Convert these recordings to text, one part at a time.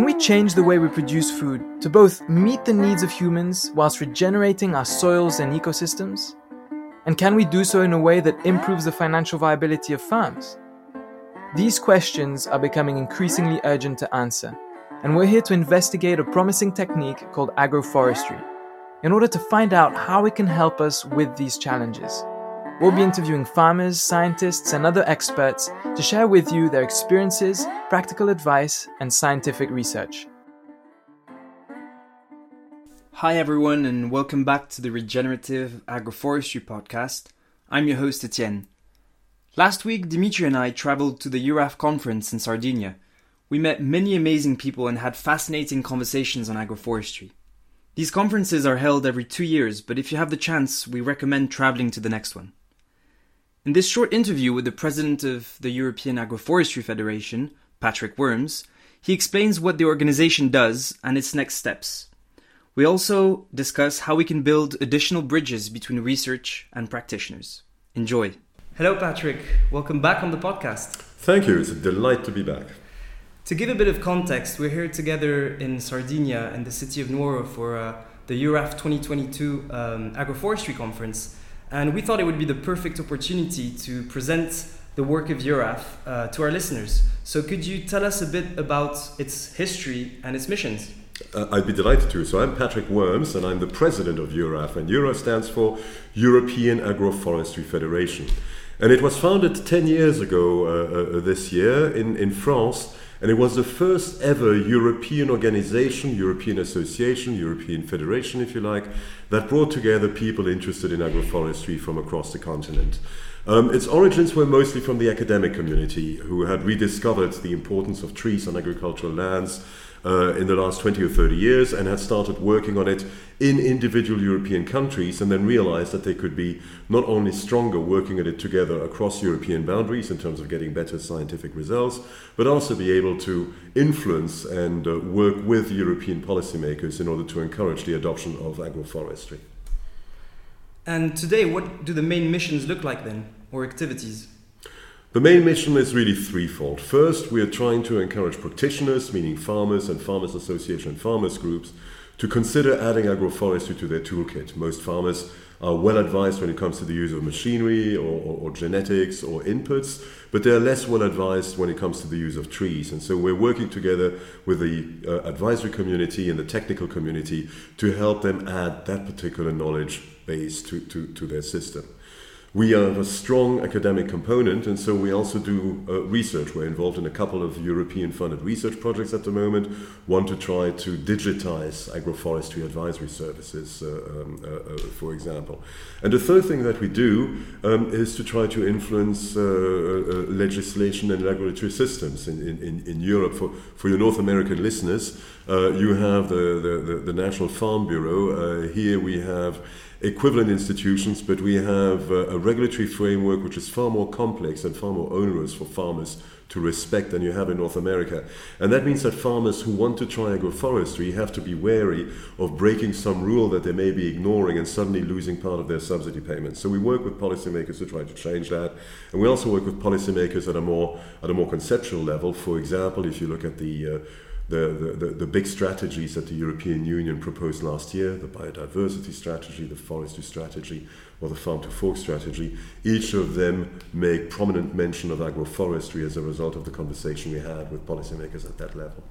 can we change the way we produce food to both meet the needs of humans whilst regenerating our soils and ecosystems? And can we do so in a way that improves the financial viability of farms? These questions are becoming increasingly urgent to answer, and we're here to investigate a promising technique called agroforestry in order to find out how it can help us with these challenges. We'll be interviewing farmers, scientists, and other experts to share with you their experiences, practical advice, and scientific research. Hi, everyone, and welcome back to the Regenerative Agroforestry Podcast. I'm your host, Etienne. Last week, Dimitri and I traveled to the EURAF conference in Sardinia. We met many amazing people and had fascinating conversations on agroforestry. These conferences are held every two years, but if you have the chance, we recommend traveling to the next one. In this short interview with the president of the European Agroforestry Federation, Patrick Worms, he explains what the organization does and its next steps. We also discuss how we can build additional bridges between research and practitioners. Enjoy. Hello, Patrick. Welcome back on the podcast. Thank you. It's a delight to be back. To give a bit of context, we're here together in Sardinia in the city of Nuoro for uh, the EURAF 2022 um, Agroforestry Conference. And we thought it would be the perfect opportunity to present the work of EURAF uh, to our listeners. So, could you tell us a bit about its history and its missions? Uh, I'd be delighted to. So I'm Patrick Worms, and I'm the president of EURAF, and EURAF stands for European Agroforestry Federation. And it was founded 10 years ago uh, uh, this year in, in France, and it was the first ever European organization, European association, European federation, if you like, that brought together people interested in agroforestry from across the continent. Um, its origins were mostly from the academic community, who had rediscovered the importance of trees on agricultural lands uh, in the last 20 or 30 years and had started working on it in individual European countries and then realized that they could be not only stronger working at it together across European boundaries in terms of getting better scientific results, but also be able to influence and uh, work with European policymakers in order to encourage the adoption of agroforestry. And today, what do the main missions look like then, or activities? The main mission is really threefold. First, we are trying to encourage practitioners, meaning farmers and farmers association farmers groups, to consider adding agroforestry to their toolkit. Most farmers are well advised when it comes to the use of machinery or, or, or, genetics or inputs, but they're less well advised when it comes to the use of trees. And so we're working together with the uh, advisory community and the technical community to help them add that particular knowledge base to, to, to their system. We have a strong academic component, and so we also do uh, research. We're involved in a couple of European funded research projects at the moment. One to try to digitize agroforestry advisory services, uh, um, uh, uh for example. And the third thing that we do um, is to try to influence uh, uh, legislation and regulatory systems in, in, in Europe. For, for your North American listeners, you have the, the, the, National Farm Bureau. here we have equivalent institutions, but we have a regulatory framework which is far more complex and far more onerous for farmers to respect than you have in North America. And that means that farmers who want to try agroforestry have to be wary of breaking some rule that they may be ignoring and suddenly losing part of their subsidy payments. So we work with policymakers to try to change that. And we also work with policymakers at a more, at a more conceptual level. For example, if you look at the uh, the, the, the, big strategies that the European Union proposed last year the biodiversity strategy, the forestry strategy, or the farm to fork strategy each of them make prominent mention of agroforestry as a result of the conversation we had with policymakers at that level.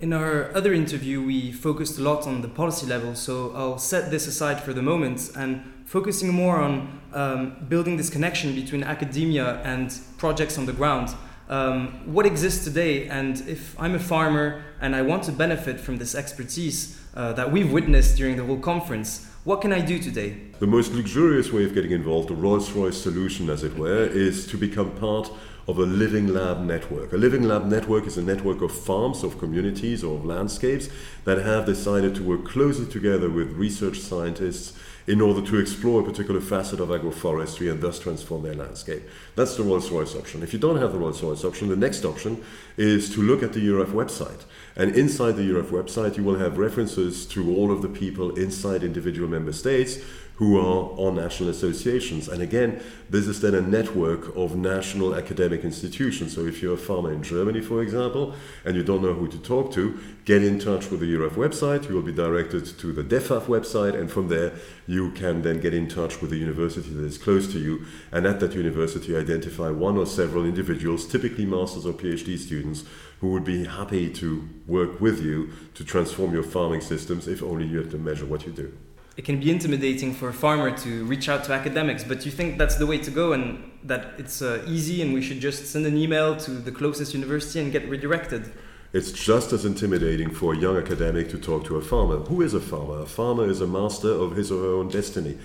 In our other interview, we focused a lot on the policy level, so I'll set this aside for the moment and focusing more on um, building this connection between academia and projects on the ground um, what exists today. And if I'm a farmer and I want to benefit from this expertise uh, that we've witnessed during the whole conference, what can I do today? The most luxurious way of getting involved, the Rolls Royce solution, as it were, is to become part of a living lab network. A living lab network is a network of farms, of communities, or of landscapes that have decided to work closely together with research scientists in order to explore a particular facet of agroforestry and thus transform their landscape. That's the Rolls Royce option. If you don't have the Rolls Royce option, the next option is to look at the EURAF website. And inside the EURAF website, you will have references to all of the people inside individual member states who are our national associations. And again, this is then a network of national academic institutions. So if you're a farmer in Germany, for example, and you don't know who to talk to, get in touch with the EURAF website. You will be directed to the DEFAF website, and from there, you can then get in touch with the university that is close to you. And at that university, identify one or several individuals, typically masters or PhD students, who would be happy to work with you to transform your farming systems if only you have to measure what you do it can be intimidating for a farmer to reach out to academics, but you think that's the way to go and that it's uh, easy and we should just send an email to the closest university and get redirected. It's just as intimidating for a young academic to talk to a farmer. Who is a farmer? A farmer is a master of his or her own destiny.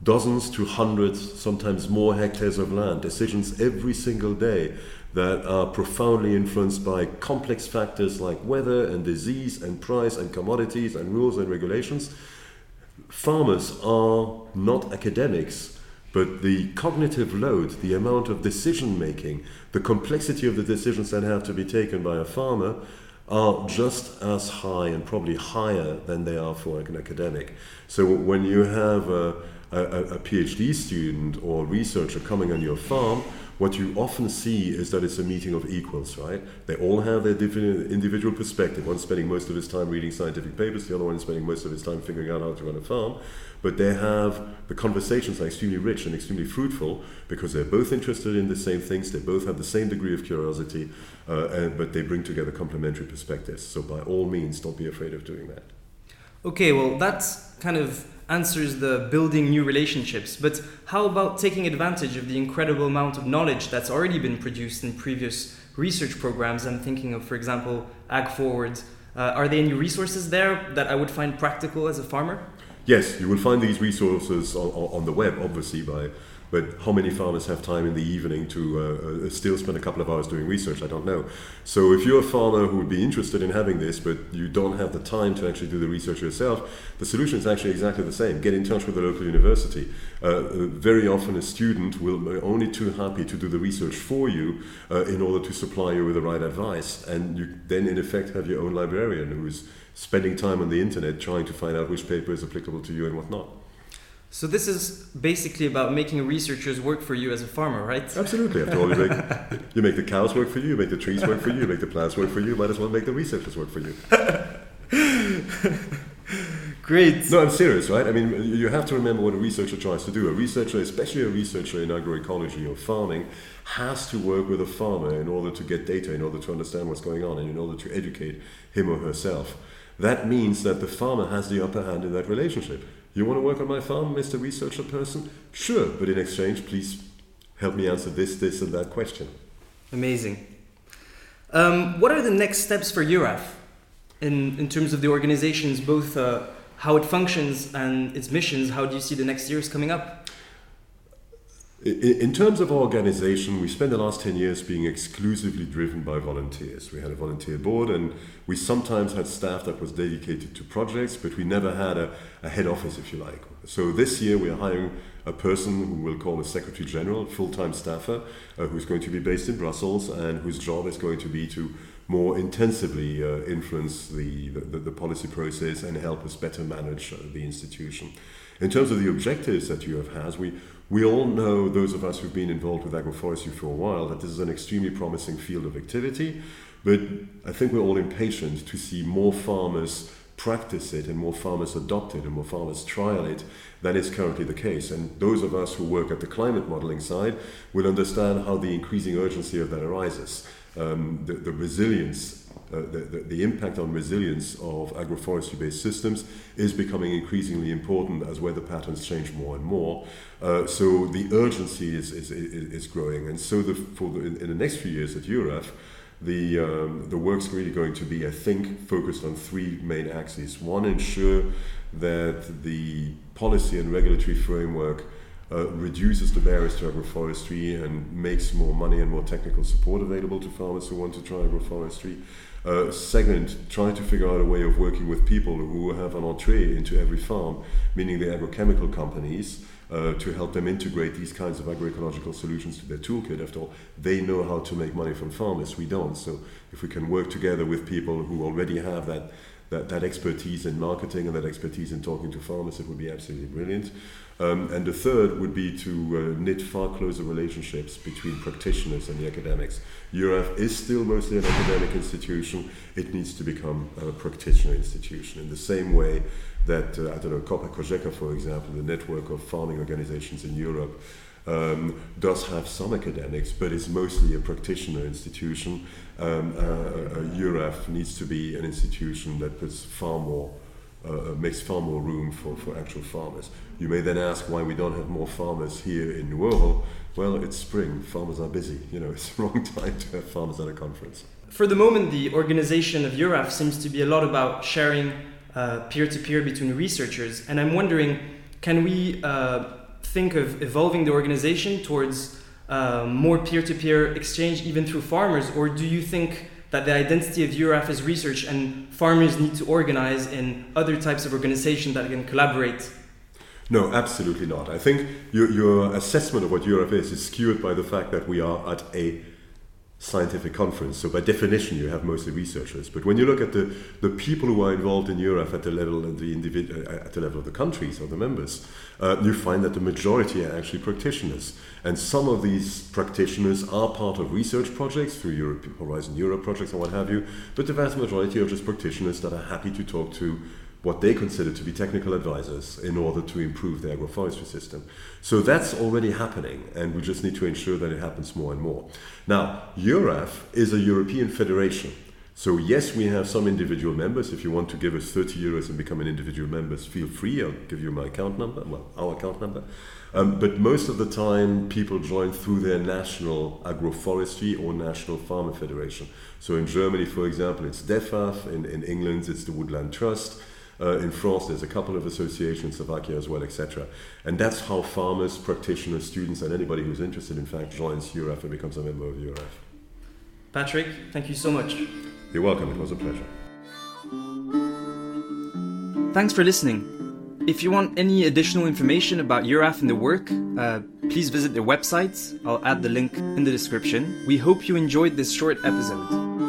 Dozens to hundreds, sometimes more hectares of land, decisions every single day that are profoundly influenced by complex factors like weather and disease and price and commodities and rules and regulations farmers are not academics, but the cognitive load, the amount of decision making, the complexity of the decisions that have to be taken by a farmer are just as high and probably higher than they are for an academic. So when you have a, a, a PhD student or researcher coming on your farm, what you often see is that it's a meeting of equals, right? They all have their individual perspective. One spending most of his time reading scientific papers, the other one is spending most of his time figuring out how to run a farm. But they have the conversations are extremely rich and extremely fruitful because they're both interested in the same things. They both have the same degree of curiosity, uh, and, but they bring together complementary perspectives. So by all means, don't be afraid of doing that. Okay, well, that's kind of answers the building new relationships, but how about taking advantage of the incredible amount of knowledge that's already been produced in previous research programs? I'm thinking of, for example, AgForward. Uh, are there any resources there that I would find practical as a farmer? Yes, you will find these resources on, on the web, obviously, by but how many farmers have time in the evening to uh, uh, still spend a couple of hours doing research? I don't know. So if you're a farmer who would be interested in having this, but you don't have the time to actually do the research yourself, the solution is actually exactly the same. Get in touch with the local university. Uh, uh very often, a student will be only too happy to do the research for you uh, in order to supply you with the right advice, and you then, in effect, have your own librarian who's spending time on the internet trying to find out which paper is applicable to you and whatnot. So this is basically about making researchers work for you as a farmer, right? Absolutely. After all, you make, you make the cows work for you, you make the trees work for you, you make the plants work for you. Might as well make the researchers work for you. Great. No, I'm serious, right? I mean, you have to remember what a researcher tries to do. A researcher, especially a researcher in agroecology or farming, has to work with a farmer in order to get data, in order to understand what's going on, and in order to educate him or herself. That means that the farmer has the upper hand in that relationship. You want to work on my farm, Mr. Researcher person? Sure, but in exchange, please help me answer this, this, and that question. Amazing. Um, what are the next steps for EURAF in, in terms of the organizations, both uh, how it functions and its missions? How do you see the next years coming up? In terms of organization, we spent the last 10 years being exclusively driven by volunteers. We had a volunteer board and we sometimes had staff that was dedicated to projects, but we never had a, a head office, if you like. So this year we are hiring a person who we'll call a secretary general, full-time staffer, uh, who's going to be based in Brussels and whose job is going to be to more intensively uh, influence the, the, the, policy process and help us better manage uh, the institution. In terms of the objectives that EURAF has, we, we all know, those of us who've been involved with agroforestry for a while, that this is an extremely promising field of activity. But I think we're all impatient to see more farmers practice it and more farmers adopt it and more farmers trial it than is currently the case. And those of us who work at the climate modeling side will understand how the increasing urgency of that arises. Um, the, the resilience uh, the, the, the, impact on resilience of agroforestry based systems is becoming increasingly important as weather patterns change more and more. Uh, so the urgency is, is, is, growing. And so for in, in, the next few years at EURAF, the, um, the work's really going to be, I think, focused on three main axes. One, ensure that the policy and regulatory framework uh, reduces the barriers to agroforestry and makes more money and more technical support available to farmers who want to try agroforestry. Uh, second, trying to figure out a way of working with people who have an entree into every farm, meaning the agrochemical companies, uh, to help them integrate these kinds of agroecological solutions to their toolkit. After all, they know how to make money from farmers, we don't. So if we can work together with people who already have that that, that expertise in marketing and that expertise in talking to farmers, it would be absolutely brilliant. Um, and the third would be to uh, knit far closer relationships between practitioners and the academics. EURAF is still mostly an academic institution. It needs to become a practitioner institution in the same way that, uh, I don't know, Copa Cogeca, for example, the network of farming organizations in Europe, um, does have some academics, but is mostly a practitioner institution. Um, uh, uh, EURAF needs to be an institution that puts far more, uh, uh, makes far more room for, for actual farmers. You may then ask why we don't have more farmers here in Nuoro. Well, it's spring, farmers are busy. You know, it's the wrong time to have farmers at a conference. For the moment, the organization of EURAF seems to be a lot about sharing peer to peer between researchers, and I'm wondering can we uh, think of evolving the organization towards uh, more peer-to-peer exchange even through farmers or do you think that the identity of EURAF is research and farmers need to organize in other types of organization that can collaborate no, absolutely not. I think your, your assessment of what EURAF is is skewed by the fact that we are at a scientific conference. So by definition, you have mostly researchers. But when you look at the, the people who are involved in EURAF at the level of the individ- uh, at the level of the countries or the members, uh, you find that the majority are actually practitioners. And some of these practitioners are part of research projects through Europe, Horizon Europe projects and what have you. But the vast majority are just practitioners that are happy to talk to what they consider to be technical advisors in order to improve the agroforestry system. So that's already happening, and we just need to ensure that it happens more and more. Now, EURAF is a European federation. So yes, we have some individual members. If you want to give us 30 euros and become an individual member, feel free. I'll give you my account number, well, our account number. Um, but most of the time, people join through their national agroforestry or national farmer federation. So in Germany, for example, it's DEFAF. In, in England, it's the Woodland Trust. Uh, in France, there's a couple of associations, Slovakia as well, etc. And that's how farmers, practitioners, students, and anybody who's interested, in fact, joins EURAF and becomes a member of EURAF. Patrick, thank you so much. You're welcome. It was a pleasure. Thanks for listening. If you want any additional information about EURAF and the work, uh, please visit their website. I'll add the link in the description. We hope you enjoyed this short episode.